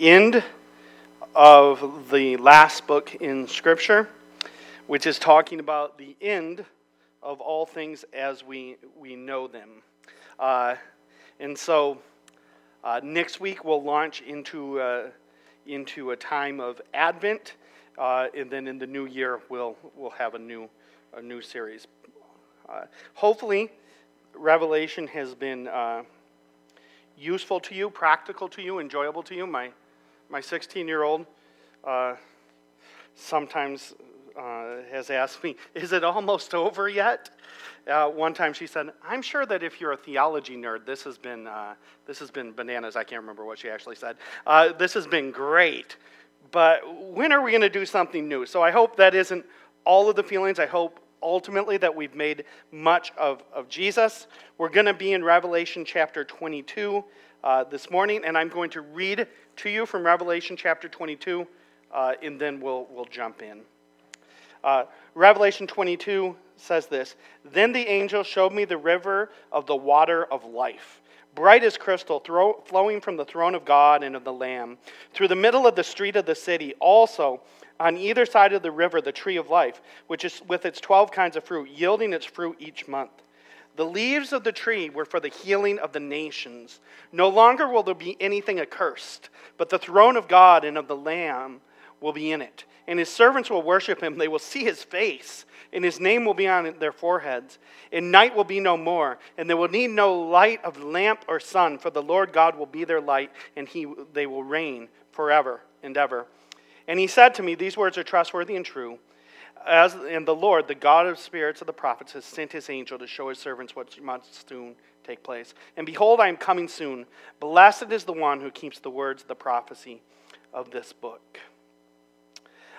end of the last book in Scripture, which is talking about the end of all things as we, we know them. Uh, and so uh, next week we'll launch into, uh, into a time of Advent, uh, and then in the new year we'll, we'll have a new, a new series. Uh, hopefully, Revelation has been uh, useful to you, practical to you, enjoyable to you. My, my 16 year old uh, sometimes uh, has asked me, Is it almost over yet? Uh, one time she said, I'm sure that if you're a theology nerd, this has been, uh, this has been bananas. I can't remember what she actually said. Uh, this has been great, but when are we going to do something new? So I hope that isn't all of the feelings. I hope ultimately that we've made much of, of Jesus. We're going to be in Revelation chapter 22 uh, this morning, and I'm going to read to you from Revelation chapter 22, uh, and then we'll, we'll jump in. Uh, Revelation 22 says this Then the angel showed me the river of the water of life, bright as crystal, throw, flowing from the throne of God and of the Lamb, through the middle of the street of the city. Also, on either side of the river, the tree of life, which is with its 12 kinds of fruit, yielding its fruit each month. The leaves of the tree were for the healing of the nations. No longer will there be anything accursed, but the throne of God and of the Lamb will be in it. And his servants will worship him. They will see his face, and his name will be on their foreheads. And night will be no more, and they will need no light of lamp or sun, for the Lord God will be their light, and he, they will reign forever and ever. And he said to me, These words are trustworthy and true. As, and the Lord, the God of spirits of the prophets, has sent his angel to show his servants what must soon take place. And behold, I am coming soon. Blessed is the one who keeps the words of the prophecy of this book.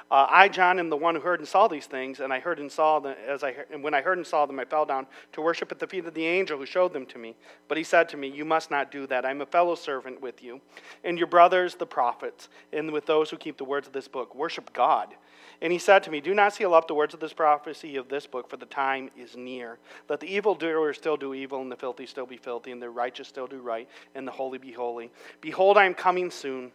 Uh, I, John, am the one who heard and saw these things, and I heard and saw them as I and when I heard and saw them, I fell down to worship at the feet of the angel who showed them to me. But he said to me, "You must not do that. I'm a fellow servant with you, and your brothers, the prophets, and with those who keep the words of this book. Worship God." And he said to me, Do not seal up the words of this prophecy of this book, for the time is near. Let the evildoer still do evil, and the filthy still be filthy, and the righteous still do right, and the holy be holy. Behold, I am coming soon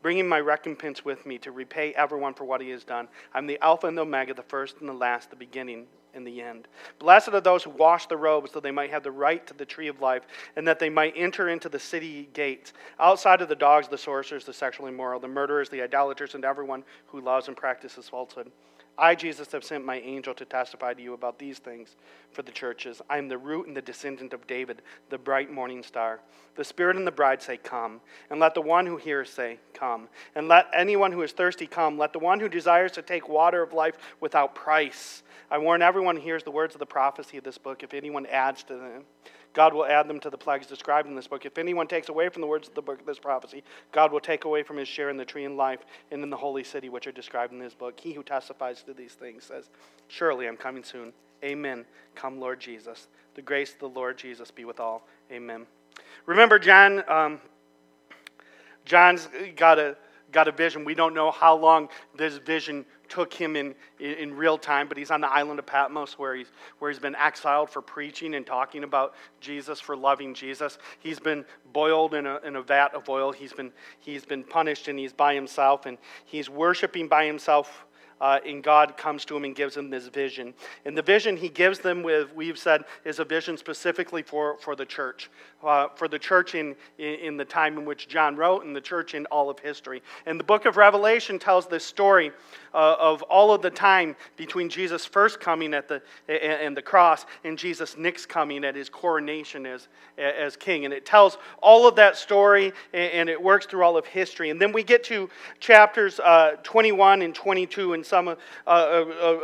bringing my recompense with me to repay everyone for what he has done. I'm the Alpha and the Omega, the first and the last, the beginning and the end. Blessed are those who wash the robes so they might have the right to the tree of life and that they might enter into the city gates. Outside of the dogs, the sorcerers, the sexually immoral, the murderers, the idolaters, and everyone who loves and practices falsehood. I, Jesus, have sent my angel to testify to you about these things for the churches. I am the root and the descendant of David, the bright morning star. The Spirit and the bride say, Come. And let the one who hears say, Come. And let anyone who is thirsty come. Let the one who desires to take water of life without price. I warn everyone who hears the words of the prophecy of this book, if anyone adds to them, God will add them to the plagues described in this book. If anyone takes away from the words of the book of this prophecy, God will take away from his share in the tree and life and in the holy city, which are described in this book. He who testifies to these things says, Surely I'm coming soon. Amen. Come, Lord Jesus. The grace of the Lord Jesus be with all. Amen. Remember, John. Um, John's got a got a vision. We don't know how long this vision took him in, in, in, real time, but he's on the island of Patmos where he's, where he's been exiled for preaching and talking about Jesus, for loving Jesus. He's been boiled in a, in a vat of oil. He's been, he's been punished and he's by himself and he's worshiping by himself uh, and God comes to him and gives him this vision. And the vision he gives them with, we've said, is a vision specifically for, for the church, uh, for the church in, in the time in which John wrote, and the church in all of history. And the book of Revelation tells this story uh, of all of the time between Jesus' first coming at the, and the cross and Jesus' next coming at his coronation as, as king. And it tells all of that story, and it works through all of history. And then we get to chapters uh, 21 and 22 and some uh, uh,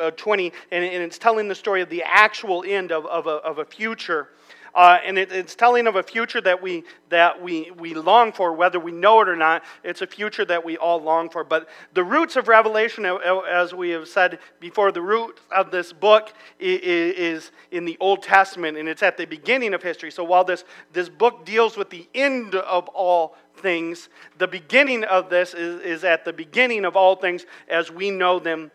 uh, 20, and, and, it's telling the story of the actual end of, of, a, of a future. Uh, and it, it's telling of a future that we that we we long for, whether we know it or not. It's a future that we all long for. But the roots of Revelation, as we have said before, the root of this book is in the Old Testament, and it's at the beginning of history. So while this this book deals with the end of all things. The beginning of this is, is at the beginning of all things as we know them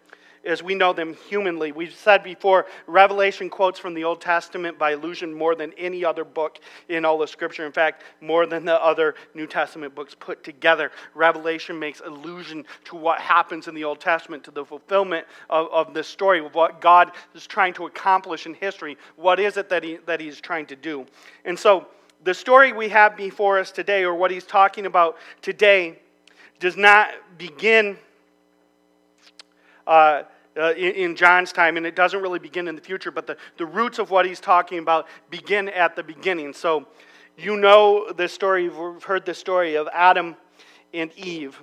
as we know them humanly. We've said before, Revelation quotes from the Old Testament by allusion more than any other book in all of Scripture. In fact, more than the other New Testament books put together. Revelation makes allusion to what happens in the Old Testament, to the fulfillment of, of this story, of what God is trying to accomplish in history. What is it that, he, that He's trying to do? And so, the story we have before us today, or what He's talking about today, does not begin uh, uh, in, John's time, and it doesn't really begin in the future, but the, the roots of what he's talking about begin at the beginning. So you know this story, you've heard the story of Adam and Eve.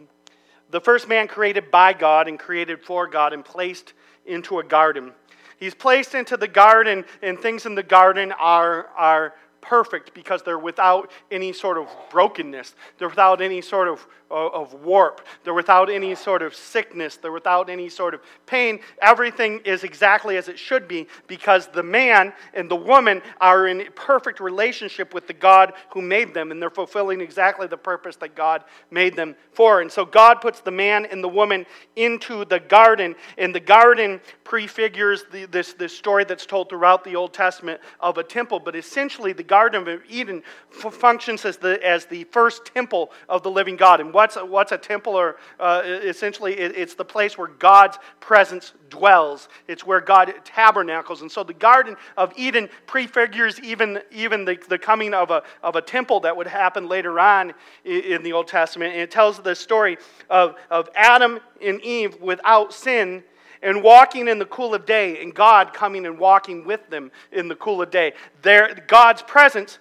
The first man created by God and created for God and placed into a garden. He's placed into the garden, and things in the garden are, are perfect because they're without any sort of brokenness. They're without any sort of, uh, of warp. They're without any sort of sickness. They're without any sort of pain. Everything is exactly as it should be because the man and the woman are in perfect relationship with the God who made them, and they're fulfilling exactly the purpose that God made them for. And so God puts the man and the woman into the garden, and the garden prefigures the, this, this story that's told throughout the Old Testament of a temple, but essentially the Garden of Eden functions as the, as the first temple of the living God. And what's a, what's a temple? Or uh, essentially, it, it's the place where God's presence dwells. It's where God tabernacles. And so the Garden of Eden prefigures even, even the, the coming of a, of a temple that would happen later on in the Old Testament. And it tells the story of, of Adam and Eve without sin and walking in the cool of day, and God coming and walking with them in the cool of day. There, God's presence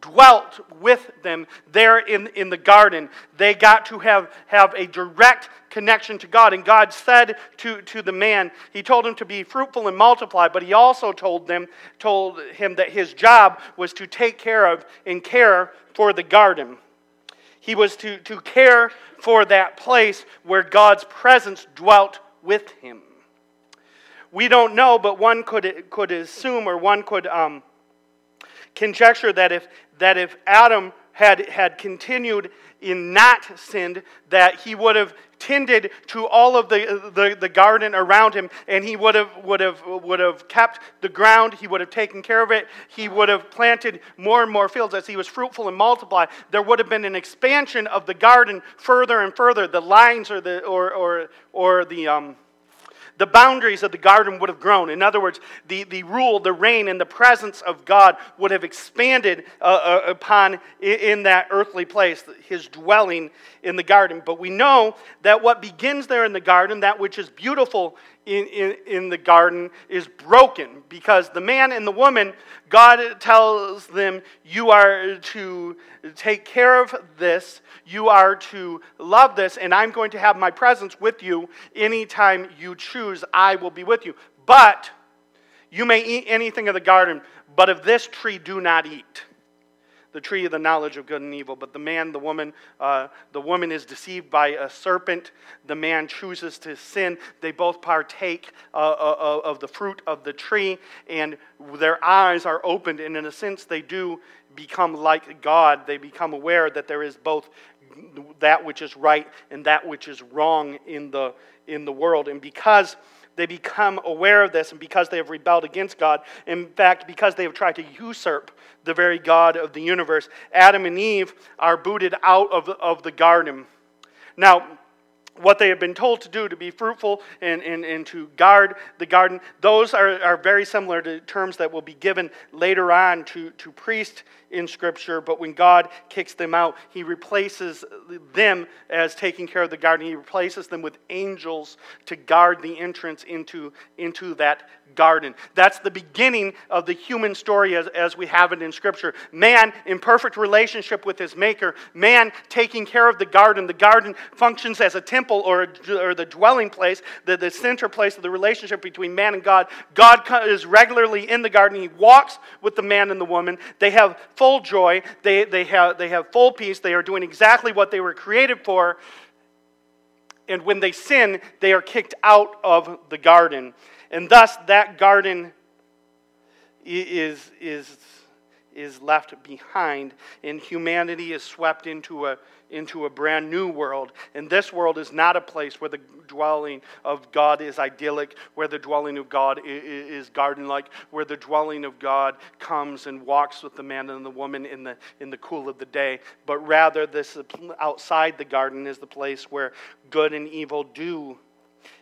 dwelt with them there in, in the garden. They got to have, have a direct connection to God. And God said to, to the man, He told him to be fruitful and multiply, but He also told them, told him that his job was to take care of and care for the garden. He was to, to care for that place where God's presence dwelt with him we don't know, but one could, could assume or one could um, conjecture that if, that if Adam had, had continued in not sinned, that he would have tended to all of the, the, the, garden around him, and he would have, would, have, would have kept the ground, he would have taken care of it, he would have planted more and more fields as he was fruitful and multiplied. There would have been an expansion of the garden further and further. The lines or the, or, or, or the, um, the boundaries of the garden would have grown. In other words, the, the rule, the reign, and the presence of God would have expanded uh, uh, upon in that earthly place, his dwelling in the garden. But we know that what begins there in the garden, that which is beautiful in, in, in the garden, is broken because the man and the woman, God tells them, You are to take care of this, you are to love this, and I'm going to have my presence with you anytime you choose. I will be with you. But you may eat anything of the garden, but of this tree do not eat the tree of the knowledge of good and evil. But the man, the woman, uh, the woman is deceived by a serpent. The man chooses to sin. They both partake uh, uh, of the fruit of the tree, and their eyes are opened. And in a sense, they do become like God. They become aware that there is both that which is right and that which is wrong in the, in the world. And because they become aware of this, and because they have rebelled against God, in fact, because they have tried to usurp the very God of the universe, Adam and Eve are booted out of, of the garden. Now, what they have been told to do to be fruitful and, and, and to guard the garden, those are, are very similar to terms that will be given later on to, to priests in Scripture, but when God kicks them out, He replaces them as taking care of the garden. He replaces them with angels to guard the entrance into, into that garden. That's the beginning of the human story as, as we have it in Scripture. Man in perfect relationship with his Maker, man taking care of the garden. The garden functions as a temple or, or the dwelling place, the, the center place of the relationship between man and God. God is regularly in the garden. He walks with the man and the woman. They have full joy, they, they, have, they have full peace, they are doing exactly what they were created for. And when they sin, they are kicked out of the garden. And thus, that garden is, is, is left behind, and humanity is swept into a, into a brand new world. And this world is not a place where the dwelling of God is idyllic, where the dwelling of God is garden like, where the dwelling of God comes and walks with the man and the woman in the, in the cool of the day. But rather, this outside the garden is the place where good and evil do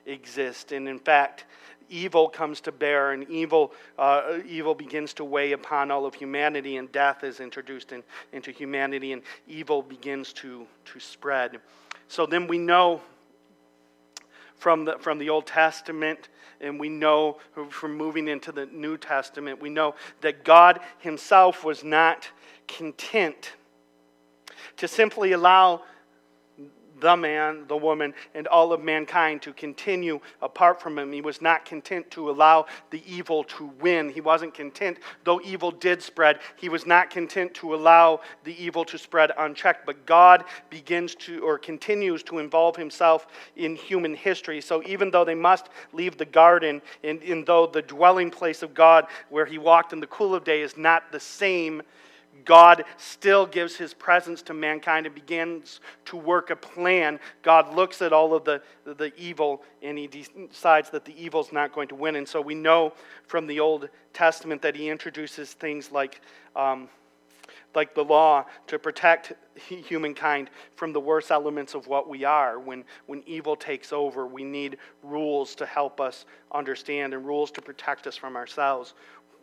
exist. And in fact, evil comes to bear and evil, uh, evil begins to weigh upon all of humanity, and death is introduced in, into humanity, and evil begins to, to spread. So then we know from the, from the Old Testament, and we know from moving into the New Testament, we know that God Himself was not content to simply allow the man, the woman, and all of mankind to continue apart from him. He was not content to allow the evil to win. He wasn't content, though evil did spread, he was not content to allow the evil to spread unchecked. But God begins to, or continues to involve himself in human history. So even though they must leave the garden, and, and though the dwelling place of God, where he walked in the cool of day, is not the same God still gives his presence to mankind and begins to work a plan. God looks at all of the, the evil and he decides that the evil is not going to win. And so we know from the Old Testament that he introduces things like, um, like the law to protect humankind from the worst elements of what we are. When, when evil takes over, we need rules to help us understand and rules to protect us from ourselves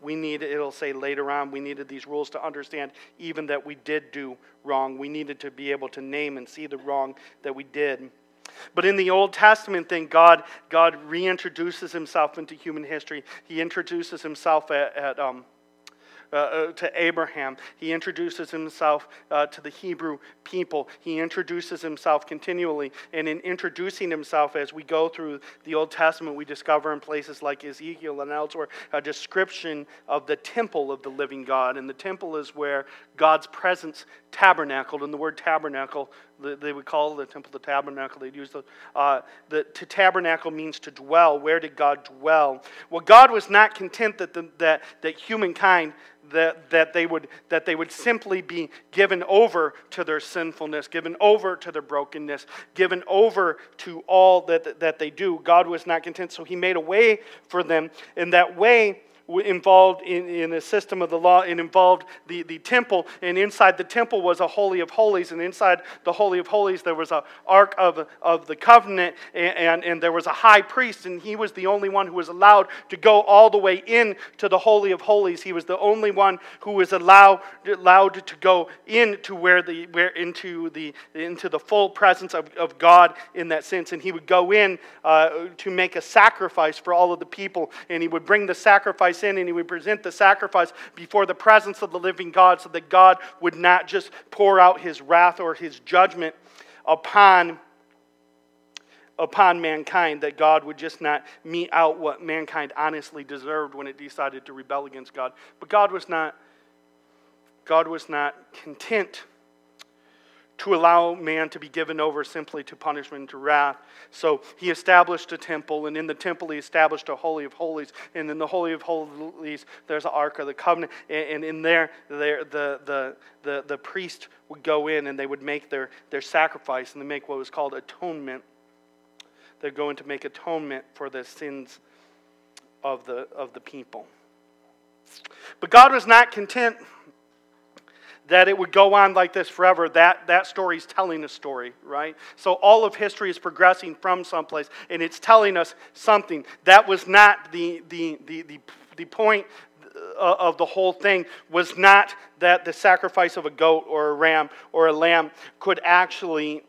we need, it'll say later on, we needed these rules to understand even that we did do wrong. We needed to be able to name and see the wrong that we did. But in the Old Testament thing, God, God reintroduces himself into human history. He introduces himself at, at um, uh, uh, to Abraham. He introduces himself uh, to the Hebrew people. He introduces himself continually. And in introducing himself, as we go through the Old Testament, we discover in places like Ezekiel and elsewhere a description of the temple of the living God. And the temple is where God's presence tabernacled. And the word tabernacle, they would call the temple the tabernacle. They'd use the, uh, the to tabernacle means to dwell. Where did God dwell? Well, God was not content that, the, that, that humankind that, that, they would, that they would simply be given over to their sinfulness, given over to their brokenness, given over to all that, that they do. God was not content, so He made a way for them. And that way involved in, in the system of the law. It involved the, the temple, and inside the temple was a Holy of Holies, and inside the Holy of Holies there was a Ark of, of the Covenant, and, and, and there was a high priest, and he was the only one who was allowed to go all the way in to the Holy of Holies. He was the only one who was allowed, allowed to go into where the where into the into the full presence of, of God in that sense, and he would go in uh, to make a sacrifice for all of the people, and he would bring the sacrifice sin and he would present the sacrifice before the presence of the living God so that God would not just pour out his wrath or his judgment upon upon mankind that God would just not mete out what mankind honestly deserved when it decided to rebel against God. But God was not God was not content to allow man to be given over simply to punishment and to wrath. So he established a temple, and in the temple he established a Holy of Holies. And in the Holy of Holies, there's an Ark of the Covenant. And in there, there the, the, the, the priest would go in and they would make their, their sacrifice, and they make what was called atonement. They're going to make atonement for the sins of the, of the people. But God was not content that it would go on like this forever, that, that story is telling a story, right? So all of history is progressing from someplace, and it's telling us something. That was not the, the, the, the, the point of the whole thing was not that the sacrifice of a goat or a ram or a lamb could actually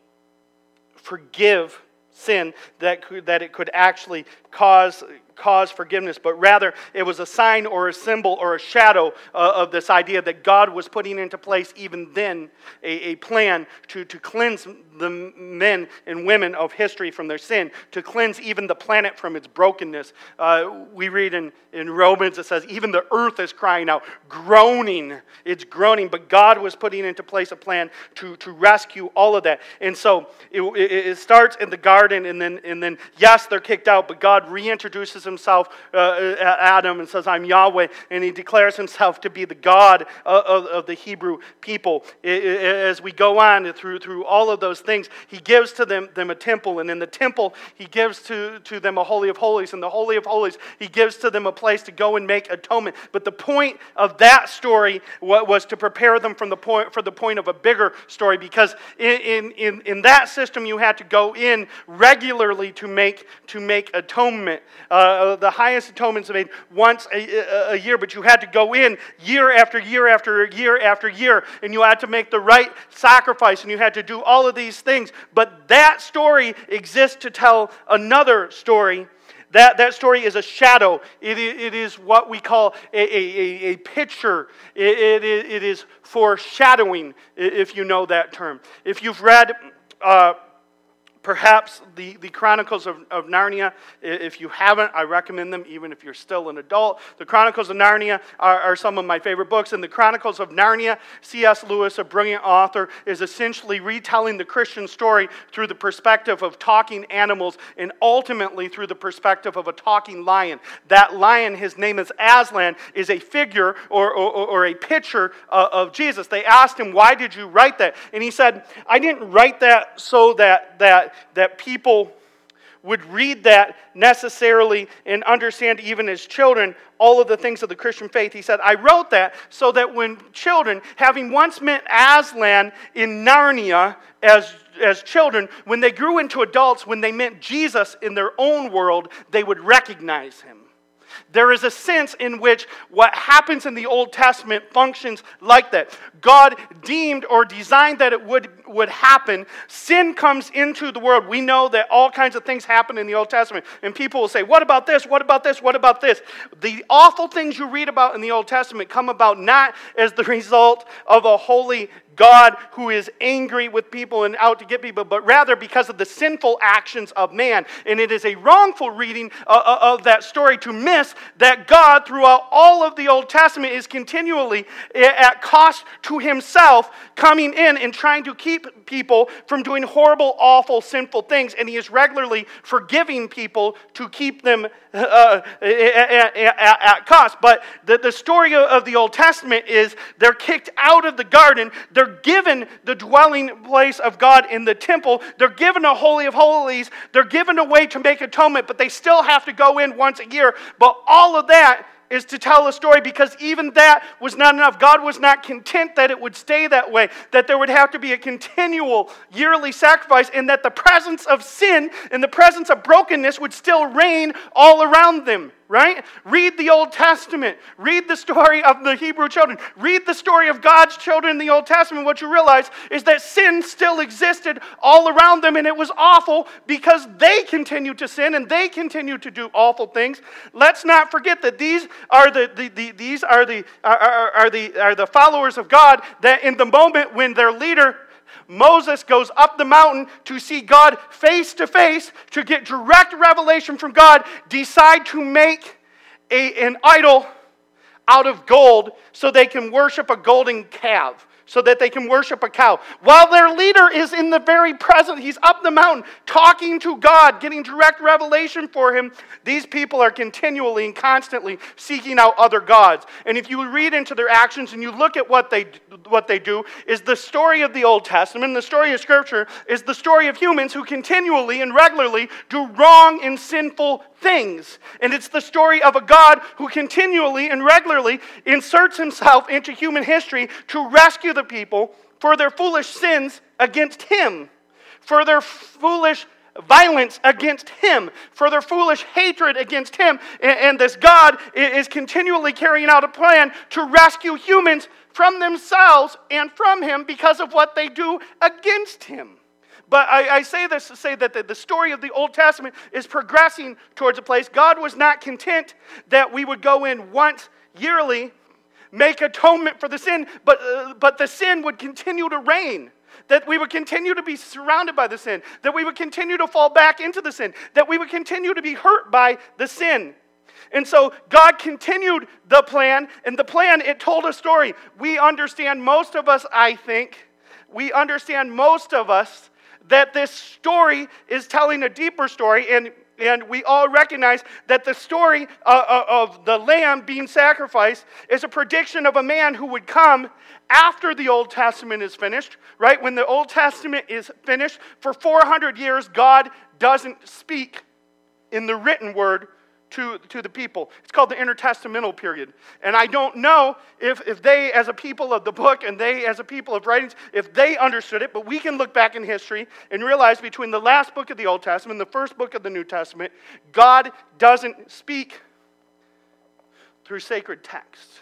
forgive sin, that, could, that it could actually cause cause forgiveness, but rather it was a sign or a symbol or a shadow uh, of this idea that God was putting into place even then a, a plan to, to cleanse the men and women of history from their sin, to cleanse even the planet from its brokenness. Uh, we read in, in Romans, it says, even the earth is crying out, groaning. It's groaning, but God was putting into place a plan to, to rescue all of that. And so it, it, it starts in the garden, and then, and then, yes, they're kicked out, but God reintroduces himself uh, at Adam and says, I'm Yahweh, and he declares himself to be the God of, of, of the Hebrew people. As we go on through, through all of those things, he gives to them, them a temple, and in the temple, he gives to, to them a Holy of Holies. And the Holy of Holies, he gives to them a place to go and make atonement. But the point of that story was to prepare them from the point, for the point of a bigger story because in, in, in that system, you had to go in regularly to make, to make atonement. Uh, the highest atonements made once a, a year, but you had to go in year after year after year after year, and you had to make the right sacrifice, and you had to do all of these things. But that story exists to tell another story. That, that story is a shadow. It, it is what we call a, a, a picture. It, it, it is foreshadowing, if you know that term. If you've read uh, Perhaps the, the Chronicles of, of Narnia, if you haven't, I recommend them even if you're still an adult. The Chronicles of Narnia are, are some of my favorite books. And the Chronicles of Narnia, C.S. Lewis, a brilliant author, is essentially retelling the Christian story through the perspective of talking animals and ultimately through the perspective of a talking lion. That lion, his name is Aslan, is a figure or, or, or a picture uh, of Jesus. They asked him, Why did you write that? And he said, I didn't write that so that, that that, people would read that necessarily and understand, even as children, all of the things of the Christian faith. He said, I wrote that so that when children, having once met Aslan in Narnia as, as children, when they grew into adults, when they met Jesus in their own world, they would recognize him. There is a sense in which what happens in the Old Testament functions like that. God deemed or designed that it would, would happen. Sin comes into the world. We know that all kinds of things happen in the Old Testament. And people will say, What about this? What about this? What about this? The awful things you read about in the Old Testament come about not as the result of a holy God who is angry with people and out to get people, but rather because of the sinful actions of man. And it is a wrongful reading uh, uh, of that story to miss that God, throughout all of the Old Testament, is continually at cost to himself coming in and trying to keep people from doing horrible, awful, sinful things. And he is regularly forgiving people to keep them uh, uh at, at, at, cost. But the, the story of the Old Testament is they're kicked out of the garden, they're given the dwelling place of God in the temple. They're given a Holy of Holies. They're given a way to make atonement, but they still have to go in once a year. But all of that is to tell a story because even that was not enough. God was not content that it would stay that way, that there would have to be a continual yearly sacrifice, and that the presence of sin and the presence of brokenness would still reign all around them right? Read the Old Testament. Read the story of the Hebrew children. Read the story of God's children in the Old Testament. What you realize is that sin still existed all around them, and it was awful because they continued to sin and they continued to do awful things. Let's not forget that these are the, the, the these are the, are, are, are the, are the followers of God that in the moment when their leader Moses goes up the mountain to see God face to face, to get direct revelation from God, decide to make a, an idol out of gold so they can worship a golden calf so that they can worship a cow. While their leader is in the very present, he's up the mountain talking to God, getting direct revelation for him. These people are continually and constantly seeking out other gods. And if you read into their actions and you look at what they what they do is the story of the Old Testament, the story of scripture is the story of humans who continually and regularly do wrong and sinful things. And it's the story of a God who continually and regularly inserts himself into human history to rescue the people for their foolish sins against him, for their foolish violence against him, for their foolish hatred against him. And, this God is continually carrying out a plan to rescue humans from themselves and from him because of what they do against him. But I, I, say this to say that the, the, story of the Old Testament is progressing towards a place. God was not content that we would go in once yearly, make atonement for the sin, but, uh, but the sin would continue to reign. That we would continue to be surrounded by the sin, that we would continue to fall back into the sin, that we would continue to be hurt by the sin. And so God continued the plan, and the plan, it told a story. We understand, most of us, I think, we understand most of us that this story is telling a deeper story. And And we all recognize that the story uh, uh, of the lamb being sacrificed is a prediction of a man who would come after the Old Testament is finished, right? When the Old Testament is finished, for 400 years, God doesn't speak in the written word to, to the people. It's called the intertestamental period. And I don't know if, if they, as a people of the book, and they, as a people of writings, if they understood it, but we can look back in history and realize between the last book of the Old Testament and the first book of the New Testament, God doesn't speak through sacred texts.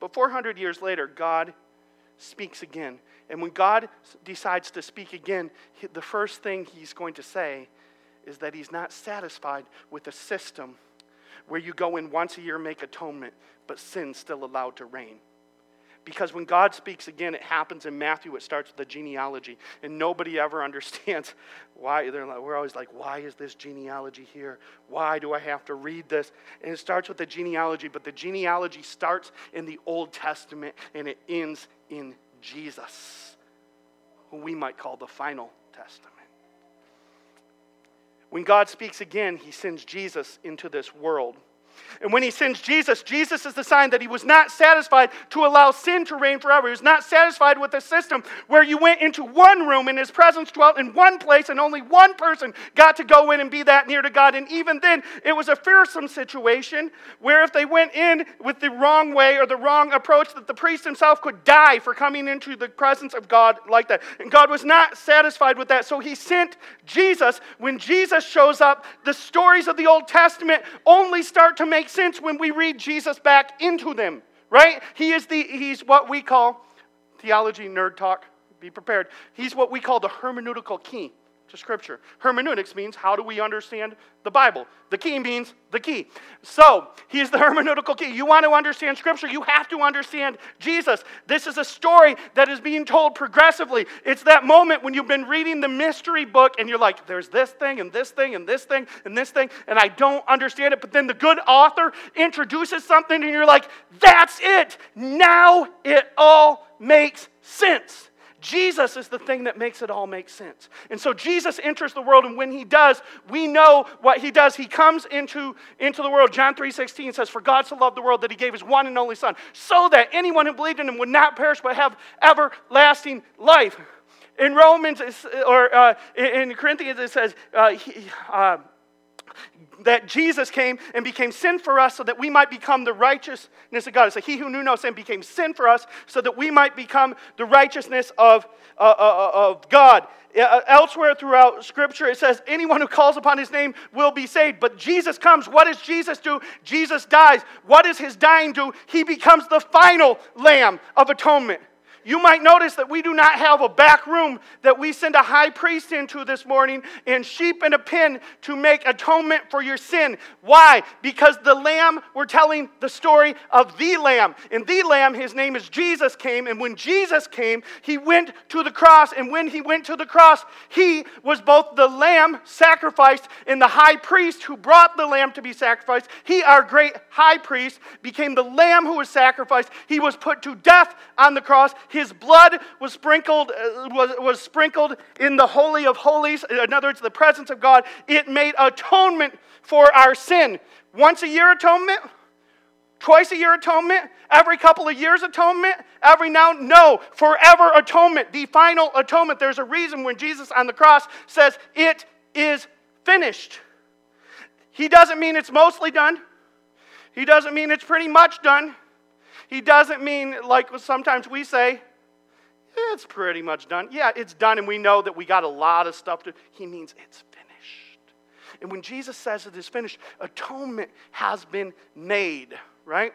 But 400 years later, God speaks again. And when God decides to speak again, the first thing he's going to say is that he's not satisfied with a system where you go in once a year, make atonement, but sin's still allowed to reign. Because when God speaks again, it happens in Matthew, it starts with the genealogy. And nobody ever understands why. They're like, we're always like, why is this genealogy here? Why do I have to read this? And it starts with the genealogy, but the genealogy starts in the Old Testament and it ends in Jesus, who we might call the final testament. When God speaks again, he sends Jesus into this world. And when he sends Jesus, Jesus is the sign that he was not satisfied to allow sin to reign forever. He was not satisfied with a system where you went into one room and his presence dwelt in one place and only one person got to go in and be that near to God. And even then, it was a fearsome situation where if they went in with the wrong way or the wrong approach, that the priest himself could die for coming into the presence of God like that. And God was not satisfied with that. So he sent Jesus. When Jesus shows up, the stories of the Old Testament only start to make sense when we read Jesus back into them, right? He is the, he's what we call, theology nerd talk, be prepared. He's what we call the hermeneutical key to Scripture. Hermeneutics means how do we understand the Bible? The key means the key. So, he's the hermeneutical key. You want to understand Scripture, you have to understand Jesus. This is a story that is being told progressively. It's that moment when you've been reading the mystery book and you're like, there's this thing and this thing and this thing and this thing, and I don't understand it. But then the good author introduces something and you're like, that's it. Now it all makes sense. Jesus is the thing that makes it all make sense. And so Jesus enters the world, and when he does, we know what he does. He comes into, into the world. John 3.16 says, For God so loved the world that he gave his one and only Son, so that anyone who believed in him would not perish but have everlasting life. In Romans, or uh, in Corinthians, it says, uh, he, uh, that Jesus came and became sin for us so that we might become the righteousness of God. It's like he who knew no sin became sin for us so that we might become the righteousness of, uh, uh, uh of God. Uh, elsewhere throughout Scripture, it says, anyone who calls upon his name will be saved. But Jesus comes. What does Jesus do? Jesus dies. What does his dying do? He becomes the final lamb of atonement. You might notice that we do not have a back room that we send a high priest into this morning and sheep and a pin to make atonement for your sin. Why? Because the lamb, we're telling the story of the lamb. And the lamb, his name is Jesus, came. And when Jesus came, he went to the cross. And when he went to the cross, he was both the lamb sacrificed and the high priest who brought the lamb to be sacrificed. He, our great high priest, became the lamb who was sacrificed. He was put to death on the cross. His blood was sprinkled, uh, was, was sprinkled in the Holy of Holies, in other words, the presence of God. It made atonement for our sin. Once a year atonement, Twice a year atonement? Every couple of years atonement? Every now? No. Forever atonement. The final atonement. There's a reason when Jesus on the cross says, It is finished. He doesn't mean it's mostly done, He doesn't mean it's pretty much done. He doesn't mean, like sometimes we say, it's pretty much done. Yeah, it's done, and we know that we got a lot of stuff to. He means it's finished. And when Jesus says it is finished, atonement has been made, right?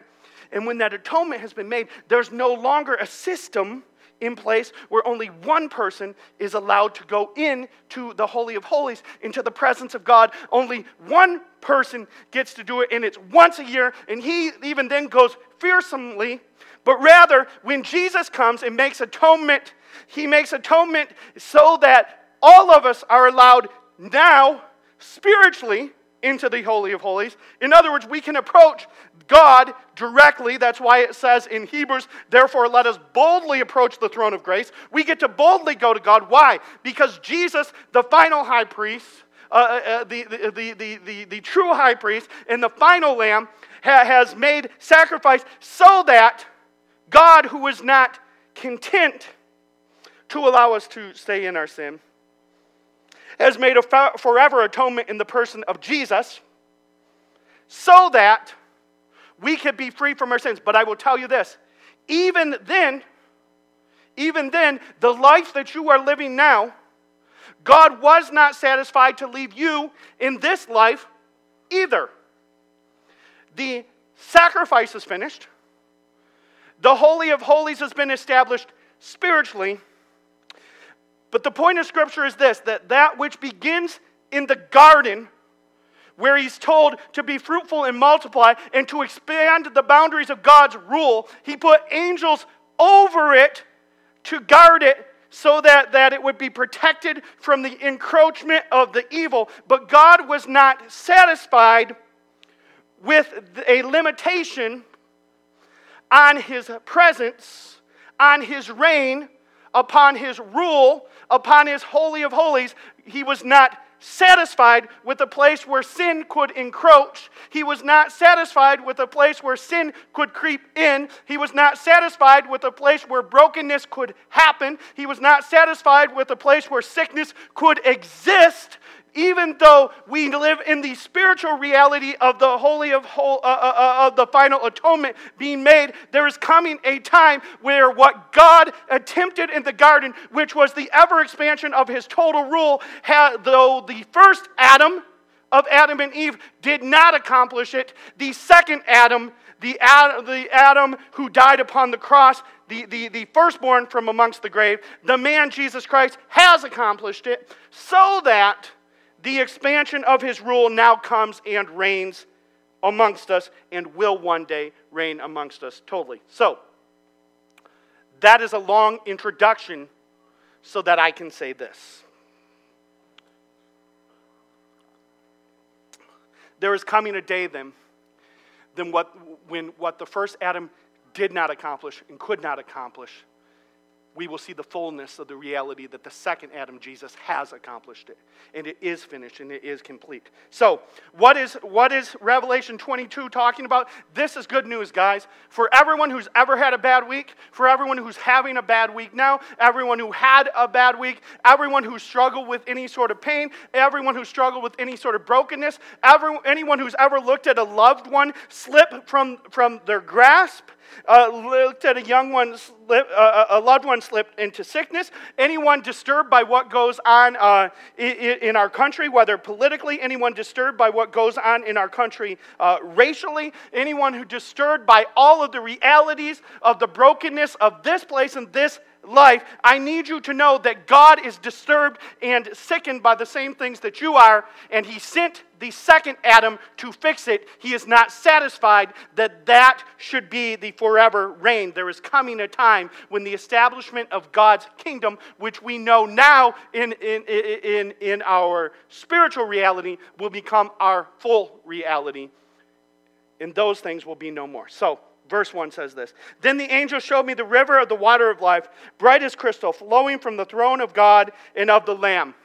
And when that atonement has been made, there's no longer a system in place where only one person is allowed to go in to the Holy of Holies, into the presence of God. Only one person gets to do it, and it's once a year, and he even then goes fearsomely but rather, when Jesus comes and makes atonement, he makes atonement so that all of us are allowed now, spiritually, into the Holy of Holies. In other words, we can approach God directly. That's why it says in Hebrews, therefore, let us boldly approach the throne of grace. We get to boldly go to God. Why? Because Jesus, the final high priest, uh, uh, the, the, the, the, the, true high priest and the final lamb, ha- has made sacrifice so that God, who is not content to allow us to stay in our sin, has made a forever atonement in the person of Jesus so that we could be free from our sins. But I will tell you this even then, even then, the life that you are living now, God was not satisfied to leave you in this life either. The sacrifice is finished, the Holy of Holies has been established spiritually. But the point of Scripture is this that that which begins in the garden, where he's told to be fruitful and multiply and to expand the boundaries of God's rule, he put angels over it to guard it so that, that it would be protected from the encroachment of the evil. But God was not satisfied with a limitation on his presence, on his reign, upon his rule, upon his holy of holies. He was not satisfied with a place where sin could encroach. He was not satisfied with a place where sin could creep in. He was not satisfied with a place where brokenness could happen. He was not satisfied with a place where sickness could exist even though we live in the spiritual reality of the holy of, whole, uh, uh, uh, of the final atonement being made, there is coming a time where what God attempted in the garden, which was the ever expansion of his total rule, had, though the first Adam of Adam and Eve did not accomplish it, the second Adam the Adam, the Adam who died upon the cross, the, the, the firstborn from amongst the grave, the man Jesus Christ has accomplished it so that the expansion of his rule now comes and reigns amongst us and will one day reign amongst us totally. So, that is a long introduction so that I can say this. There is coming a day then, then what, when what the first Adam did not accomplish and could not accomplish we will see the fullness of the reality that the second Adam, Jesus, has accomplished it. And it is finished and it is complete. So, what is, what is Revelation 22 talking about? This is good news, guys. For everyone who's ever had a bad week, for everyone who's having a bad week now, everyone who had a bad week, everyone who struggled with any sort of pain, everyone who struggled with any sort of brokenness, every, anyone who's ever looked at a loved one slip from, from their grasp looked at a young one, slip, uh, a loved one slipped into sickness. Anyone disturbed by what goes on uh, in, in, our country, whether politically, anyone disturbed by what goes on in our country uh, racially, anyone who disturbed by all of the realities of the brokenness of this place and this life, I need you to know that God is disturbed and sickened by the same things that you are, and He sent the second Adam to fix it. He is not satisfied that that should be the forever reign. There is coming a time when the establishment of God's kingdom, which we know now in, in, in, in our spiritual reality, will become our full reality. And those things will be no more. So, Verse 1 says this Then the angel showed me the river of the water of life, bright as crystal, flowing from the throne of God and of the Lamb.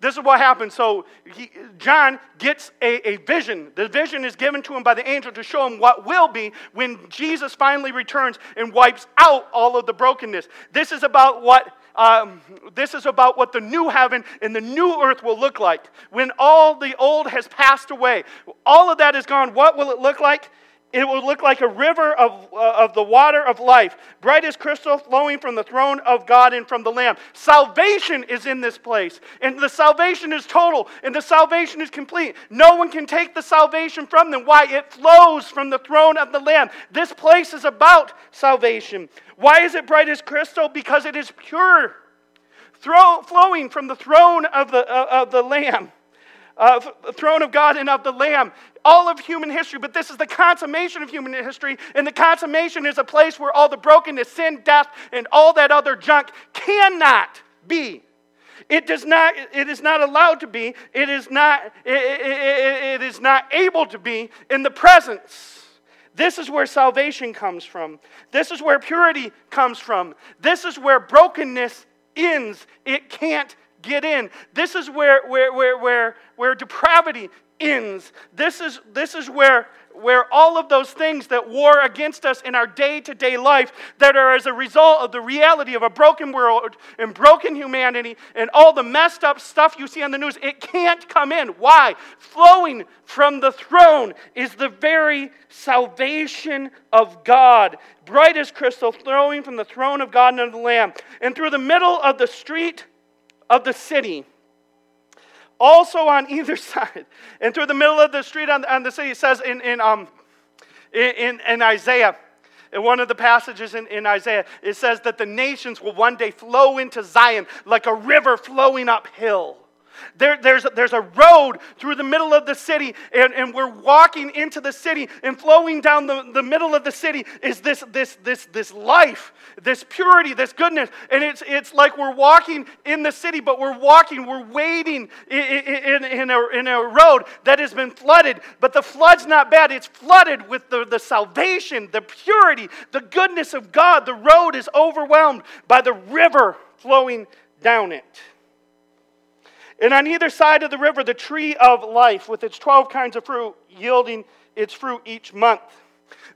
This is what happens. So he, John gets a, a vision. The vision is given to him by the angel to show him what will be when Jesus finally returns and wipes out all of the brokenness. This is about what um, this is about what the new heaven and the new earth will look like when all the old has passed away. All of that is gone. What will it look like? It will look like a river of, uh, of the water of life, bright as crystal, flowing from the throne of God and from the Lamb. Salvation is in this place, and the salvation is total, and the salvation is complete. No one can take the salvation from them. Why? It flows from the throne of the Lamb. This place is about salvation. Why is it bright as crystal? Because it is pure, Throw, flowing from the throne of the, uh, of the Lamb uh, throne of God and of the Lamb. All of human history, but this is the consummation of human history, and the consummation is a place where all the brokenness, sin, death, and all that other junk cannot be. It does not. It is not allowed to be. It is not. It, it, it is not able to be in the presence. This is where salvation comes from. This is where purity comes from. This is where brokenness ends. It can't get in. This is where, where, where, where, where depravity ends. This is, this is where, where all of those things that war against us in our day to day life, that are as a result of the reality of a broken world and broken humanity and all the messed up stuff you see on the news, it can't come in. Why? Flowing from the throne is the very salvation of God. Bright as crystal, flowing from the throne of God and of the Lamb. And through the middle of the street of the city, also on either side. And through the middle of the street on, on the city, it says in, in, um, in, in Isaiah, in one of the passages in, in Isaiah, it says that the nations will one day flow into Zion like a river flowing uphill. There, there's, there's a road through the middle of the city, and, and we're walking into the city, and flowing down the, the middle of the city is this, this, this, this life, this purity, this goodness. And it's, it's like we're walking in the city, but we're walking, we're wading in, in, in, a, in a road that has been flooded. But the flood's not bad, it's flooded with the, the salvation, the purity, the goodness of God. The road is overwhelmed by the river flowing down it. And on either side of the river, the tree of life with its 12 kinds of fruit, yielding its fruit each month.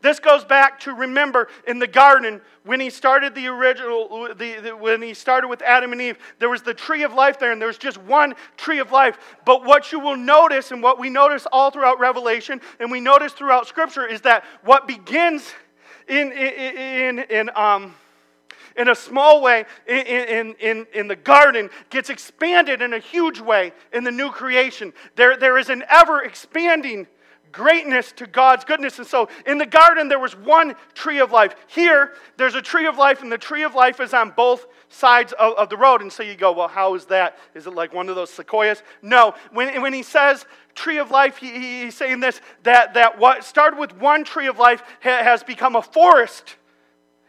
This goes back to remember in the garden when he started the original, the, the, when he started with Adam and Eve, there was the tree of life there, and there was just one tree of life. But what you will notice, and what we notice all throughout Revelation, and we notice throughout Scripture, is that what begins in, in, in, in um, in a small way in, in, in, the garden gets expanded in a huge way in the new creation. There, there is an ever expanding greatness to God's goodness. And so in the garden, there was one tree of life. Here, there's a tree of life, and the tree of life is on both sides of, of the road. And so you go, well, how is that? Is it like one of those sequoias? No. When, when he says tree of life, he, he's saying this that, that what started with one tree of life ha, has become a forest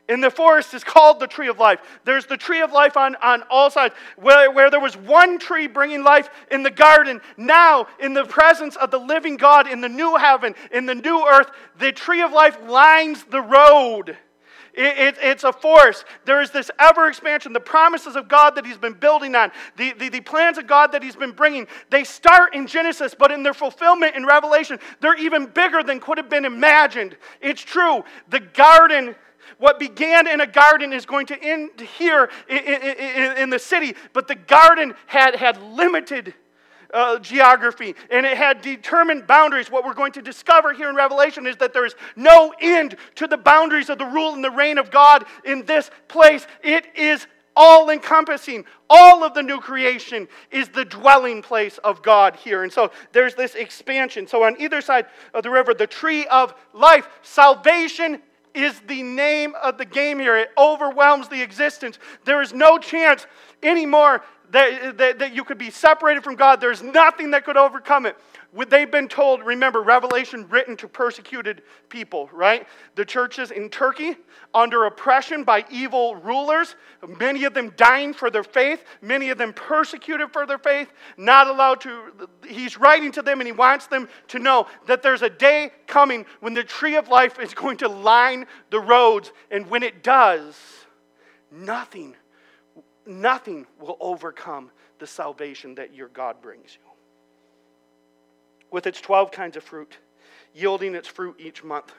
in the forest is called the tree of life. There's the tree of life on, on all sides. Where, where there was one tree bringing life in the garden, now, in the presence of the living God, in the new heaven, in the new earth, the tree of life lines the road. It, it, it's a force. There is this ever expansion. The promises of God that He's been building on, the, the, the plans of God that He's been bringing, they start in Genesis, but in their fulfillment in Revelation, they're even bigger than could have been imagined. It's true. The garden what began in a garden is going to end here in, in, in the city, but the garden had, had limited. Uh, geography and it had determined boundaries. What we're going to discover here in Revelation is that there is no end to the boundaries of the rule and the reign of God in this place. It is all encompassing. All of the new creation is the dwelling place of God here. And so there's this expansion. So on either side of the river, the tree of life, salvation is the name of the game here. It overwhelms the existence. There is no chance anymore that, that, that you could be separated from God. There's nothing that could overcome it. They've been told, remember, Revelation written to persecuted people, right? The churches in Turkey under oppression by evil rulers, many of them dying for their faith, many of them persecuted for their faith, not allowed to. He's writing to them and he wants them to know that there's a day coming when the tree of life is going to line the roads, and when it does, nothing, nothing will overcome the salvation that your God brings you with its 12 kinds of fruit, yielding its fruit each month.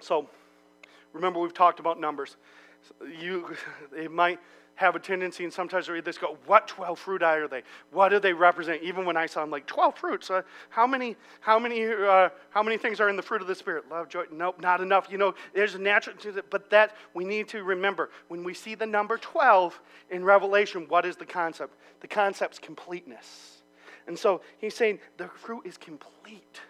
So, remember, we've talked about numbers. You, it might have a tendency, and sometimes read this, go, what 12 fruit are they? What do they represent? Even when I saw them, like 12 fruits. Uh, how many, how many, uh, how many things are in the fruit of the Spirit? Love, joy. Nope, not enough. You know, there's a natural, but that we need to remember. When we see the number 12 in Revelation, what is the concept? The concept's completeness. And so he's saying the fruit is complete.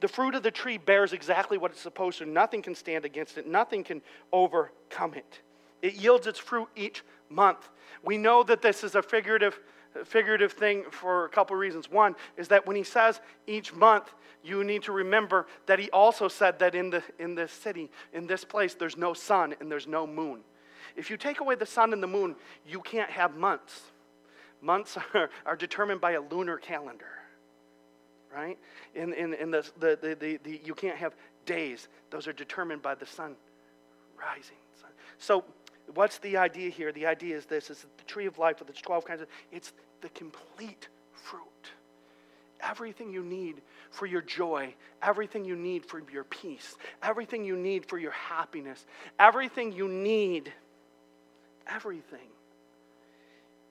The fruit of the tree bears exactly what it's supposed to. Nothing can stand against it, nothing can overcome it. It yields its fruit each month. We know that this is a figurative, figurative thing for a couple of reasons. One is that when he says each month, you need to remember that he also said that in, the, in this city, in this place, there's no sun and there's no moon. If you take away the sun and the moon, you can't have months. Months are, are determined by a lunar calendar, right? In, in, in the, the, the, the, the you can't have days, those are determined by the sun rising. So What's the idea here? The idea is this is the tree of life with its 12 kinds of it's the complete fruit. Everything you need for your joy, everything you need for your peace, everything you need for your happiness, everything you need, everything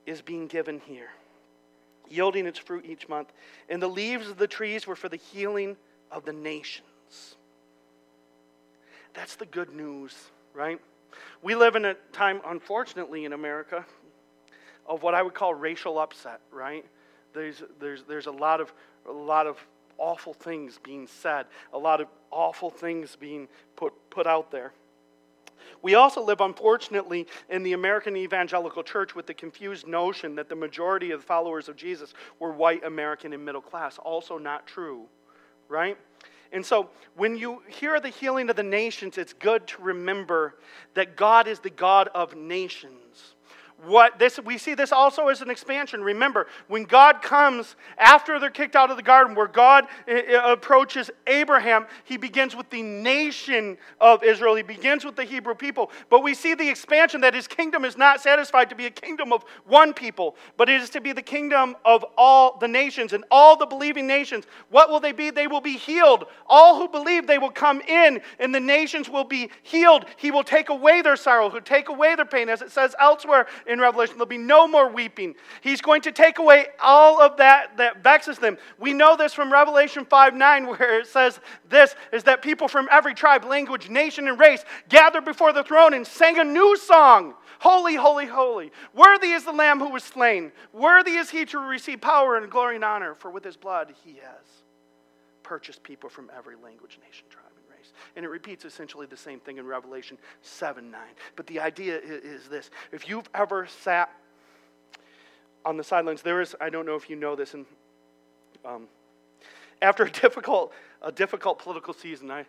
is being given here, yielding its fruit each month. And the leaves of the trees were for the healing of the nations. That's the good news, right? We live in a time, unfortunately, in America, of what I would call racial upset, right? There's, there's, there's a, lot of, a lot of awful things being said, a lot of awful things being put, put out there. We also live, unfortunately, in the American evangelical church with the confused notion that the majority of the followers of Jesus were white American and middle class. Also, not true, right? And so, when you hear the healing of the nations, it's good to remember that God is the God of nations what this we see this also as an expansion. Remember when god comes after they're kicked out of the garden where god eh, eh, approaches abraham he begins with the nation of israel. He begins with the hebrew people. But we see the expansion that his kingdom is not satisfied to be a kingdom of one people but it is to be the kingdom of all the nations. And all the believing nations what will they be? They will be healed. All who believe they will come in and the nations will be healed. He will take away their sorrow. He'll take away their pain as it says elsewhere in Revelation. There'll be no more weeping. He's going to take away all of that that vexes them. We know this from Revelation 5 9, where it says this is that people from every tribe, language, nation, and race gathered before the throne and sang a new song. Holy, holy, holy. Worthy is the Lamb who was slain. Worthy is he to receive power and glory and honor, for with his blood he has purchased people from every language, nation, tribe. And it repeats essentially the same thing in Revelation 7 9. But the idea is this if you've ever sat on the sidelines, there is, I don't know if you know this, and um, after a difficult, a difficult political season, I,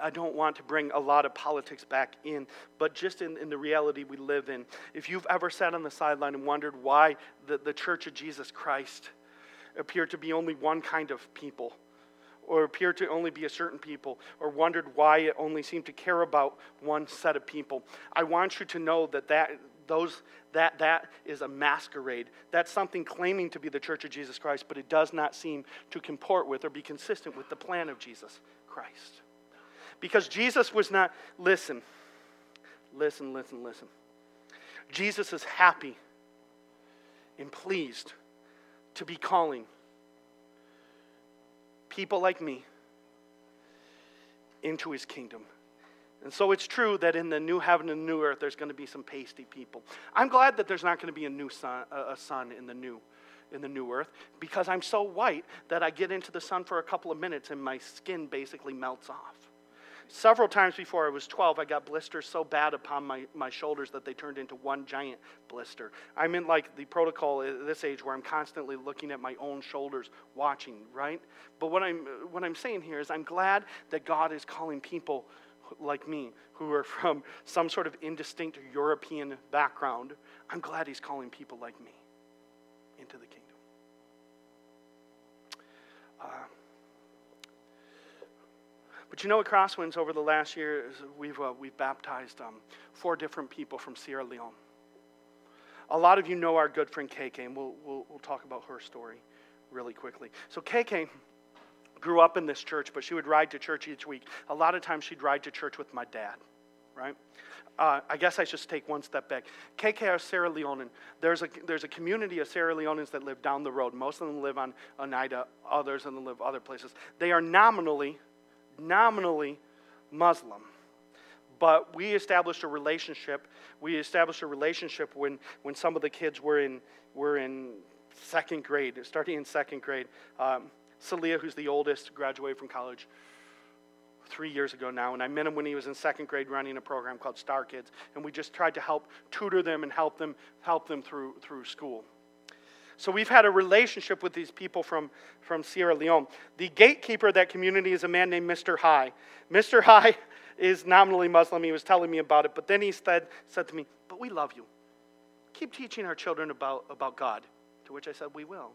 I don't want to bring a lot of politics back in, but just in, in the reality we live in, if you've ever sat on the sideline and wondered why the, the Church of Jesus Christ appeared to be only one kind of people, or appeared to only be a certain people, or wondered why it only seemed to care about one set of people. I want you to know that that, those, that, that is a masquerade. That's something claiming to be the Church of Jesus Christ, but it does not seem to comport with or be consistent with the plan of Jesus Christ. Because Jesus was not, listen, listen, listen, listen. Jesus is happy and pleased to be calling people like me into his kingdom. And so it's true that in the new heaven and new earth, there's going to be some pasty people. I'm glad that there's not going to be a new sun, a sun in the new, in the new earth, because I'm so white that I get into the sun for a couple of minutes and my skin basically melts off. Several times before I was 12, I got blisters so bad upon my, my shoulders that they turned into one giant blister. I'm in like the protocol at this age where I'm constantly looking at my own shoulders, watching, right? But what I'm, what I'm saying here is I'm glad that God is calling people like me who are from some sort of indistinct European background. I'm glad He's calling people like me into the kingdom. Uh, but you know, at Crosswinds over the last year, we've, uh, we've baptized um, four different people from Sierra Leone. A lot of you know our good friend KK, and we'll, we'll, we'll talk about her story really quickly. So, KK grew up in this church, but she would ride to church each week. A lot of times, she'd ride to church with my dad, right? Uh, I guess I should take one step back. KK are Sierra Leonean. There's a, there's a community of Sierra Leoneans that live down the road. Most of them live on Oneida, others of them live other places. They are nominally nominally Muslim. But we established a relationship. We established a relationship when, when some of the kids were in, were in second grade, starting in second grade. Um, Salia, who's the oldest, graduated from college three years ago now, and I met him when he was in second grade running a program called Star Kids, and we just tried to help tutor them and help them help them through through school. So we've had a relationship with these people from, from Sierra Leone. The gatekeeper of that community is a man named Mr. High. Mr. High is nominally Muslim. He was telling me about it, but then he said, said to me, But we love you. Keep teaching our children about, about God. To which I said, We will.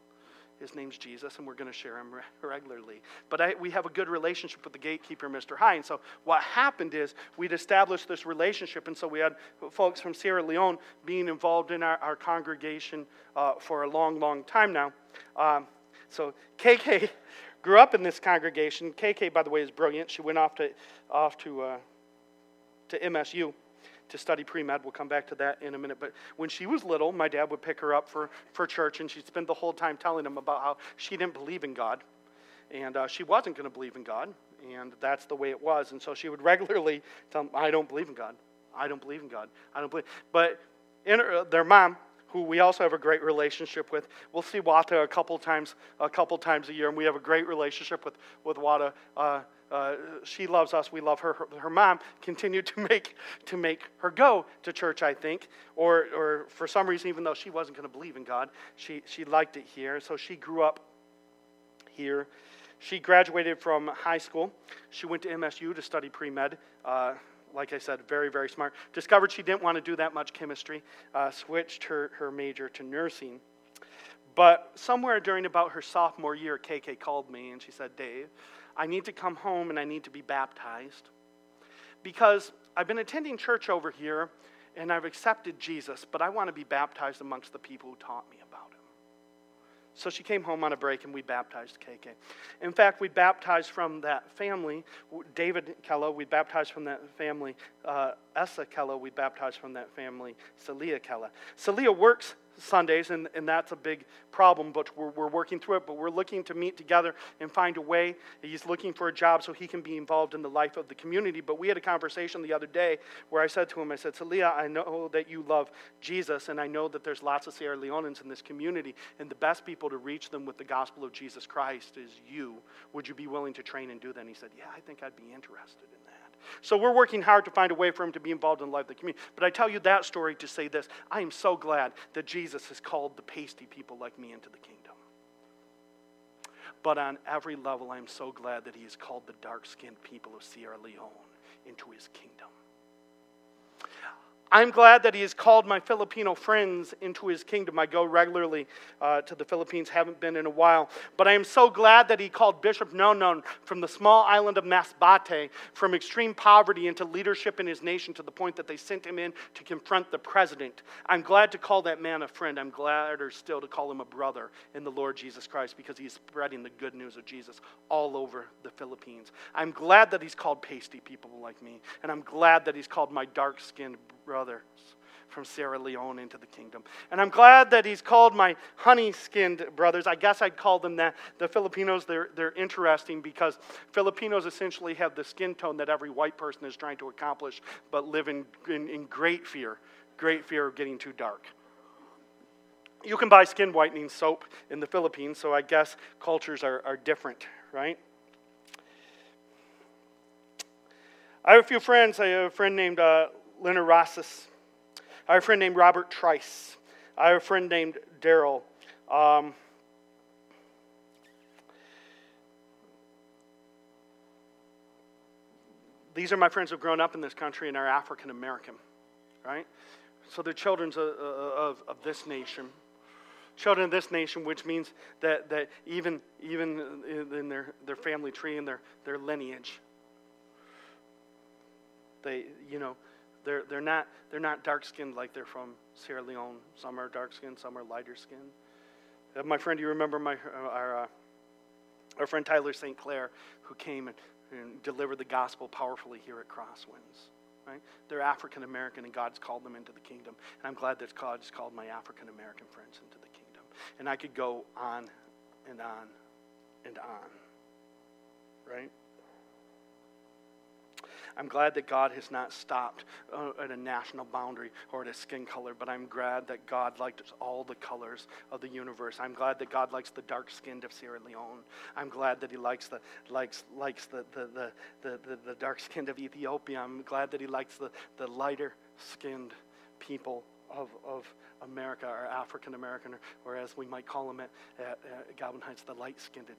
His name's Jesus, and we're going to share him re- regularly. But I, we have a good relationship with the gatekeeper, Mr. High. And so what happened is we'd established this relationship, and so we had folks from Sierra Leone being involved in our, our congregation uh, for a long, long time now. Um, so KK grew up in this congregation. KK, by the way, is brilliant. She went off to off to uh, to MSU to study pre med. We'll come back to that in a minute. But when she was little, my dad would pick her up for, for church, and she'd spend the whole time telling him about how she didn't believe in God. And uh, she wasn't going to believe in God, and that's the way it was. And so she would regularly tell him, I don't believe in God. I don't believe in God. I don't believe. But in her, their mom, who we also have a great relationship with. We'll see Wata a couple times, a couple times a year, and we have a great relationship with with Wata. Uh, uh, she loves us. We love her. her. her. mom continued to make to make her go to church. I think, or or for some reason, even though she wasn't going to believe in God, she she liked it here. So she grew up here. She graduated from high school. She went to MSU to study pre med. Uh, like I said, very, very smart. Discovered she didn't want to do that much chemistry, uh, switched her, her major to nursing. But somewhere during about her sophomore year, KK called me and she said, Dave, I need to come home and I need to be baptized. Because I've been attending church over here and I've accepted Jesus, but I want to be baptized amongst the people who taught me about him. So she came home on a break and we baptized KK. In fact, we baptized from that family, David Kello, we baptized from that family, uh, Essa Kello, we baptized from that family, Celia Kello. Celia works Sundays, and, and that's a big problem, but we're, we're working through it. But we're looking to meet together and find a way. He's looking for a job so he can be involved in the life of the community. But we had a conversation the other day where I said to him, I said, Celia, I know that you love Jesus, and I know that there's lots of Sierra Leoneans in this community, and the best people to reach them with the gospel of Jesus Christ is you. Would you be willing to train and do that? And he said, Yeah, I think I'd be interested in that. So we're working hard to find a way for him to be involved in the life of the community. But I tell you that story to say this I am so glad that Jesus has called the pasty people like me into the kingdom. But on every level, I'm so glad that he has called the dark skinned people of Sierra Leone into his kingdom. I'm glad that he has called my Filipino friends into his kingdom. I go regularly uh, to the Philippines, haven't been in a while. But I am so glad that he called Bishop Nonon from the small island of Masbate from extreme poverty into leadership in his nation to the point that they sent him in to confront the president. I'm glad to call that man a friend. I'm gladder still, to call him a brother in the Lord Jesus Christ because he's spreading the good news of Jesus all over the Philippines. I'm glad that he's called pasty people like me. And I'm glad that he's called my dark skinned brothers from Sierra Leone into the kingdom. And I'm glad that he's called my honey skinned brothers. I guess I'd call them that. The Filipinos, they're, they're interesting because Filipinos essentially have the skin tone that every white person is trying to accomplish, but live in, in, in great fear, great fear of getting too dark. You can buy skin whitening soap in the Philippines, so I guess cultures are, are different, right? I have a few friends. I have a friend named uh, Leonard Rosses. I have a friend named Robert Trice. I have a friend named Daryl. Um, these are my friends who've grown up in this country and are African American, right? So they're children of, of, of, this nation. Children of this nation, which means that, that even, even in their, their family tree and their, their lineage, they, you know, they're, they're not, they're not dark skinned like they're from Sierra Leone. Some are dark skinned, some are lighter skinned. Uh, my friend, you remember my, uh, our, uh, our friend Tyler St. Clair, who came and, and delivered the gospel powerfully here at Crosswinds? Right? They're African American, and God's called them into the kingdom. And I'm glad that God's called my African American friends into the kingdom. And I could go on and on and on. Right? I'm glad that God has not stopped uh, at a national boundary or at a skin color, but I'm glad that God likes all the colors of the universe. I'm glad that God likes the dark skinned of Sierra Leone. I'm glad that He likes the likes likes the the, the, the, the, dark skinned of Ethiopia. I'm glad that He likes the, the lighter skinned people of, of America, or African American, or, or, as we might call them at, at, at Goblin Heights, the light skinned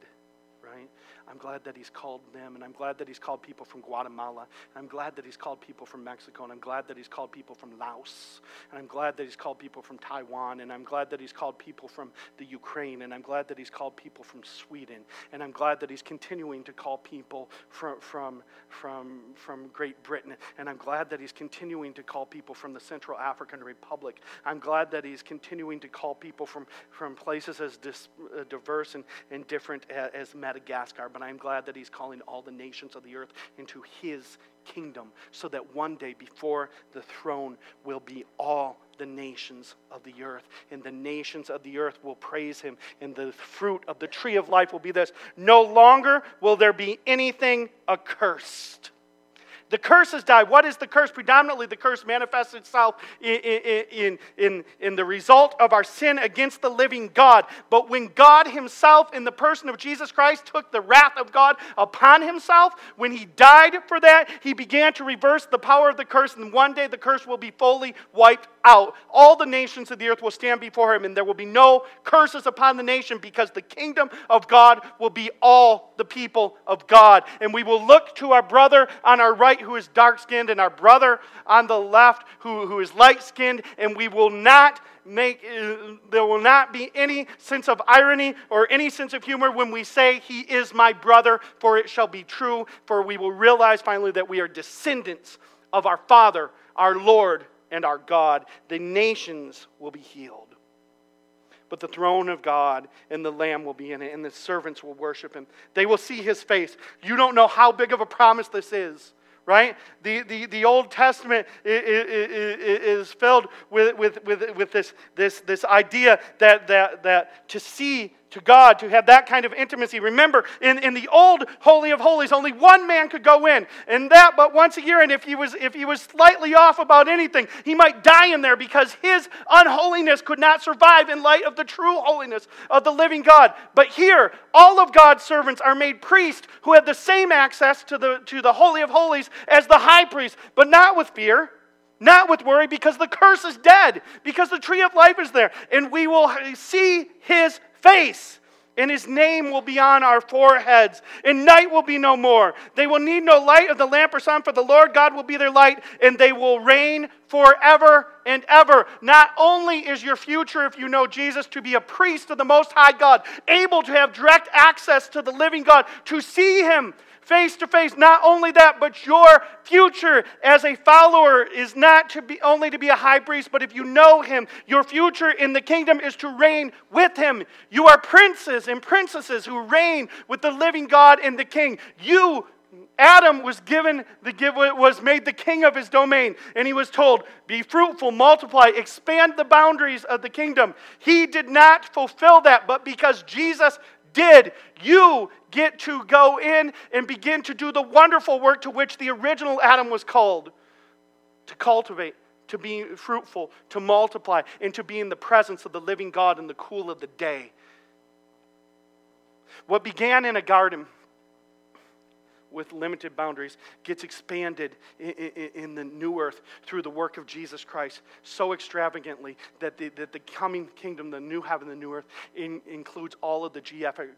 right? I'm glad that he's called them, and I'm glad that he's called people from Guatemala. And I'm glad that he's called people from Mexico, and I'm glad that he's called people from Laos. And I'm glad that he's called people from Taiwan, and I'm glad that he's called people from the Ukraine, and I'm glad that he's called people from Sweden. And I'm glad that he's continuing to call people from, from, from, from Great Britain. And I'm glad that he's continuing to call people from the Central African Republic. I'm glad that he's continuing to call people from, from places as dis, uh, diverse and, and different as, as Madagascar but I'm glad that He's calling all the nations of the earth into His kingdom so that one day before the throne will be all the nations of the earth. And the nations of the earth will praise him. And the fruit of the tree of life will be this no longer will there be anything accursed. The curse has died. What is the curse? Predominantly, the curse manifests itself in, in, in, in, the result of our sin against the living God. But when God Himself, in the person of Jesus Christ, took the wrath of God upon Himself, when He died for that, He began to reverse the power of the curse, and one day the curse will be fully wiped out. All the nations of the earth will stand before Him, and there will be no curses upon the nation because the kingdom of God will be all the people of God. And we will look to our brother on our right who is dark skinned and our brother on the left who, who is light skinned, and we will not make, uh, there will not be any sense of irony or any sense of humor when we say, He is my brother, for it shall be true, for we will realize finally that we are descendants of our Father, our Lord, and our God. The nations will be healed but the throne of God and the Lamb will be in it, and the servants will worship him. They will see his face. You don't know how big of a promise this is right? The, the, the Old Testament is filled with, with, with, with this, this, this idea that, that, that to see to God, to have that kind of intimacy. Remember, in, in the old Holy of Holies, only one man could go in, and that but once a year. And if he was if he was slightly off about anything, he might die in there because his unholiness could not survive in light of the true holiness of the living God. But here, all of God's servants are made priests who have the same access to the to the Holy of Holies as the high priest, but not with fear. Not with worry because the curse is dead, because the tree of life is there, and we will see his face. And his name will be on our foreheads, and night will be no more. They will need no light of the lamp or sun, for the Lord God will be their light, and they will reign forever and ever. Not only is your future, if you know Jesus, to be a priest of the Most High God, able to have direct access to the living God, to see him, face to face. Not only that, but your future as a follower is not to be only to be a high priest, but if you know him, your future in the kingdom is to reign with him. You are princes and princesses who reign with the living God and the king. You Adam was given the give was made the king of his domain, and he was told, "Be fruitful, multiply, expand the boundaries of the kingdom." He did not fulfill that, but because Jesus did, you get to go in and begin to do the wonderful work to which the original Adam was called to cultivate, to be fruitful, to multiply, and to be in the presence of the living God in the cool of the day. What began in a garden with limited boundaries gets expanded in, in, in, the new earth through the work of Jesus Christ so extravagantly that the, that the coming kingdom, the new heaven, the new earth, in, includes all of the geographic,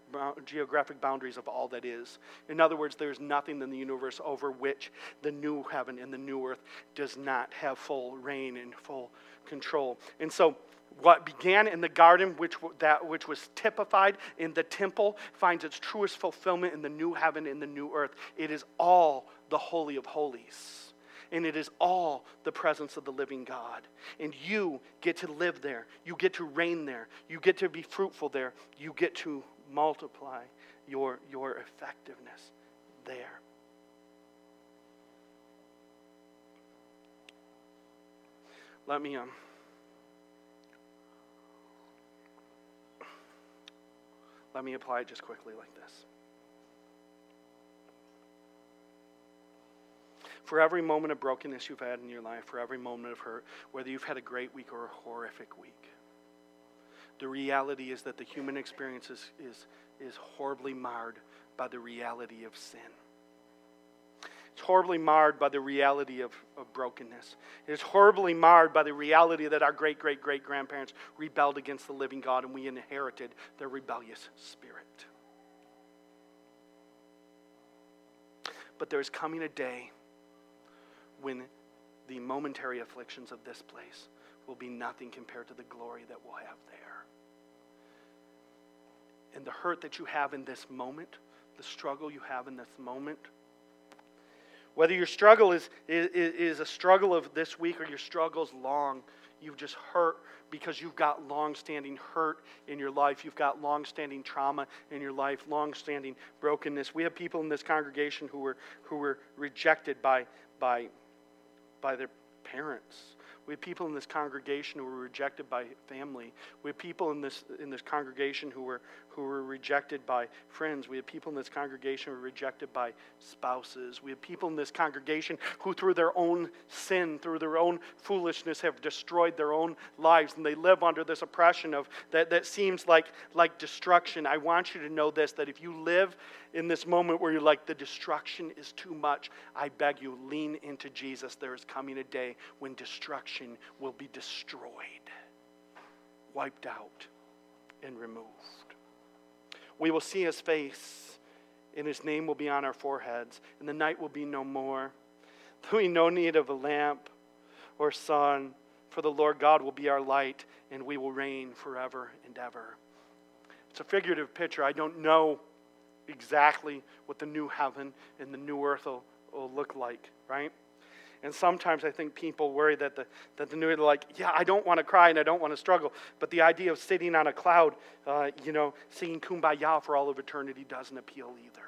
geographic boundaries of all that is. In other words, there's nothing in the universe over which the new heaven and the new earth does not have full reign and full control. And so, what began in the garden, which, that, which was typified in the temple, finds its truest fulfillment in the new heaven and the new earth. It is all the Holy of Holies. And it is all the presence of the living God. And you get to live there. You get to reign there. You get to be fruitful there. You get to multiply your, your effectiveness there. Let me um, Let me apply it just quickly like this. For every moment of brokenness you've had in your life, for every moment of hurt, whether you've had a great week or a horrific week, the reality is that the human experience is, is, is horribly marred by the reality of sin. It's horribly marred by the reality of, of brokenness. It is horribly marred by the reality that our great great great grandparents rebelled against the living God and we inherited their rebellious spirit. But there is coming a day when the momentary afflictions of this place will be nothing compared to the glory that we'll have there. And the hurt that you have in this moment, the struggle you have in this moment, whether your struggle is, is, is a struggle of this week or your struggle is long, you've just hurt because you've got long-standing hurt in your life. You've got long-standing trauma in your life, long-standing brokenness. We have people in this congregation who were, who were rejected by, by, by their parents we have people in this congregation who were rejected by family. We have people in this, in this congregation who were, who were rejected by friends. We have people in this congregation who were rejected by spouses. We have people in this congregation who, through their own sin, through their own foolishness, have destroyed their own lives. And they live under this oppression of that, that seems like, like destruction. I want you to know this that if you live in this moment where you're like, the destruction is too much, I beg you, lean into Jesus. There is coming a day when destruction will be destroyed, wiped out, and removed. We will see his face, and his name will be on our foreheads, and the night will be no more. There will be no need of a lamp or sun, for the Lord God will be our light, and we will reign forever and ever. It's a figurative picture. I don't know exactly what the new heaven and the new earth will, will look like, right? And sometimes I think people worry that the, that the new, like, yeah, I don't want to cry and I don't want to struggle. But the idea of sitting on a cloud, uh, you know, singing kumbaya for all of eternity doesn't appeal either.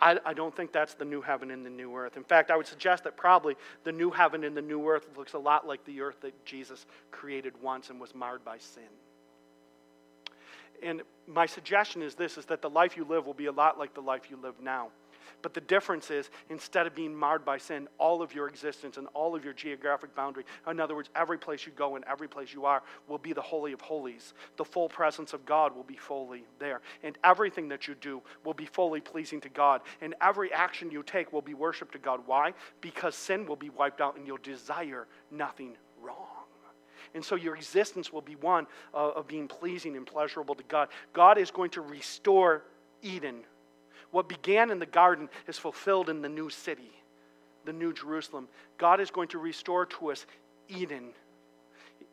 I, I don't think that's the new heaven and the new earth. In fact, I would suggest that probably the new heaven and the new earth looks a lot like the earth that Jesus created once and was marred by sin. And my suggestion is this is that the life you live will be a lot like the life you live now. But the difference is, instead of being marred by sin, all of your existence and all of your geographic boundary, in other words, every place you go and every place you are, will be the Holy of Holies. The full presence of God will be fully there. And everything that you do will be fully pleasing to God. And every action you take will be worship to God. Why? Because sin will be wiped out and you'll desire nothing wrong. And so your existence will be one uh, of being pleasing and pleasurable to God. God is going to restore Eden. What began in the garden is fulfilled in the new city, the new Jerusalem. God is going to restore to us Eden,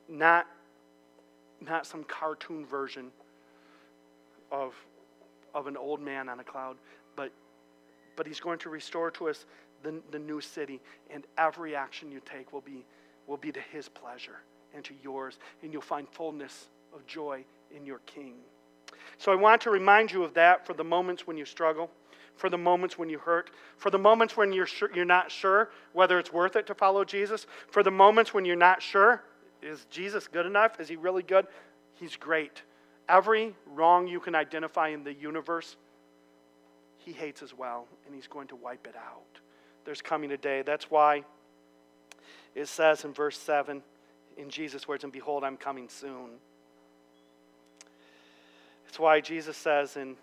not, not some cartoon version of, of an old man on a cloud, but, but He's going to restore to us the, the new city, and every action you take will be, will be to His pleasure and to yours, and you'll find fullness of joy in your King. So I want to remind you of that for the moments when you struggle, for the moments when you hurt, for the moments when you're, sure, you're not sure whether it's worth it to follow Jesus, for the moments when you're not sure is Jesus good enough? Is he really good? He's great. Every wrong you can identify in the universe, he hates as well, and he's going to wipe it out. There's coming a day. That's why it says in verse 7 in Jesus' words, and behold, I'm coming soon. That's why Jesus says in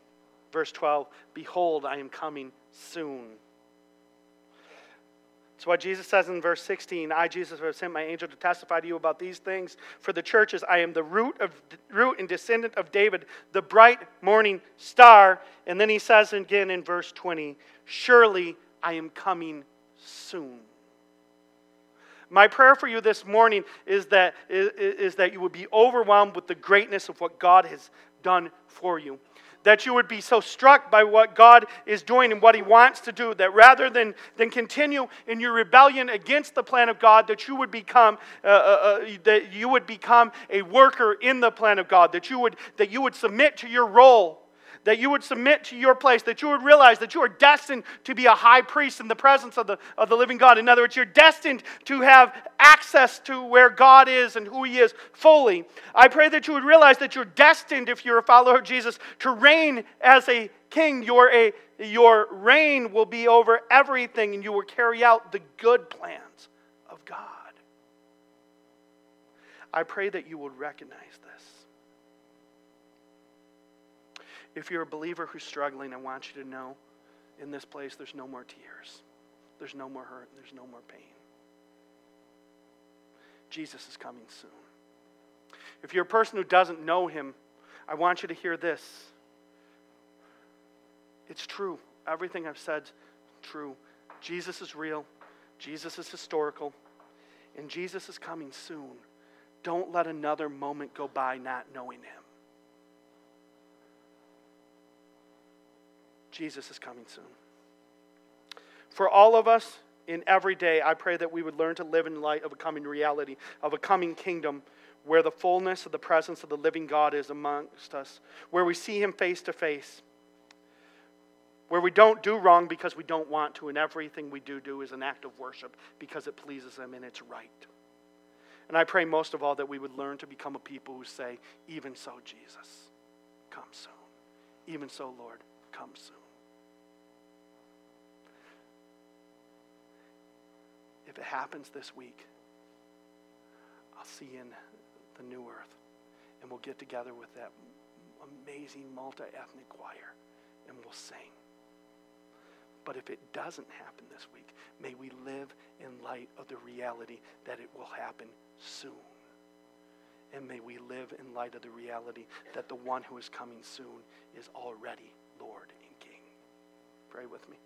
verse 12, Behold, I am coming soon. That's why Jesus says in verse 16, I, Jesus, have sent my angel to testify to you about these things for the churches. I am the root, of, root and descendant of David, the bright morning star. And then he says again in verse 20, Surely I am coming soon. My prayer for you this morning is that, is, is that you would be overwhelmed with the greatness of what God has done for you. That you would be so struck by what God is doing and what He wants to do that rather than, than continue in your rebellion against the plan of God, that you would become uh, uh, uh, that you would become a worker in the plan of God, that you would that you would submit to your role that you would submit to your place, that you would realize that you are destined to be a high priest in the presence of the, of the living God. In other words, you're destined to have access to where God is and who He is fully. I pray that you would realize that you're destined, if you're a follower of Jesus, to reign as a king. Your, a, your reign will be over everything, and you will carry out the good plans of God. I pray that you would recognize this. If you're a believer who's struggling, I want you to know in this place there's no more tears, there's no more hurt, there's no more pain. Jesus is coming soon. If you're a person who doesn't know him, I want you to hear this. It's true. Everything I've said true. Jesus is real, Jesus is historical, and Jesus is coming soon. Don't let another moment go by not knowing him. Jesus is coming soon. For all of us in every day, I pray that we would learn to live in light of a coming reality, of a coming kingdom where the fullness of the presence of the living God is amongst us, where we see him face to face, where we don't do wrong because we don't want to, and everything we do do is an act of worship because it pleases him and it's right. And I pray most of all that we would learn to become a people who say, Even so, Jesus, come soon. Even so, Lord, come soon. It happens this week, I'll see you in the new earth. And we'll get together with that amazing multi ethnic choir and we'll sing. But if it doesn't happen this week, may we live in light of the reality that it will happen soon. And may we live in light of the reality that the one who is coming soon is already Lord and King. Pray with me.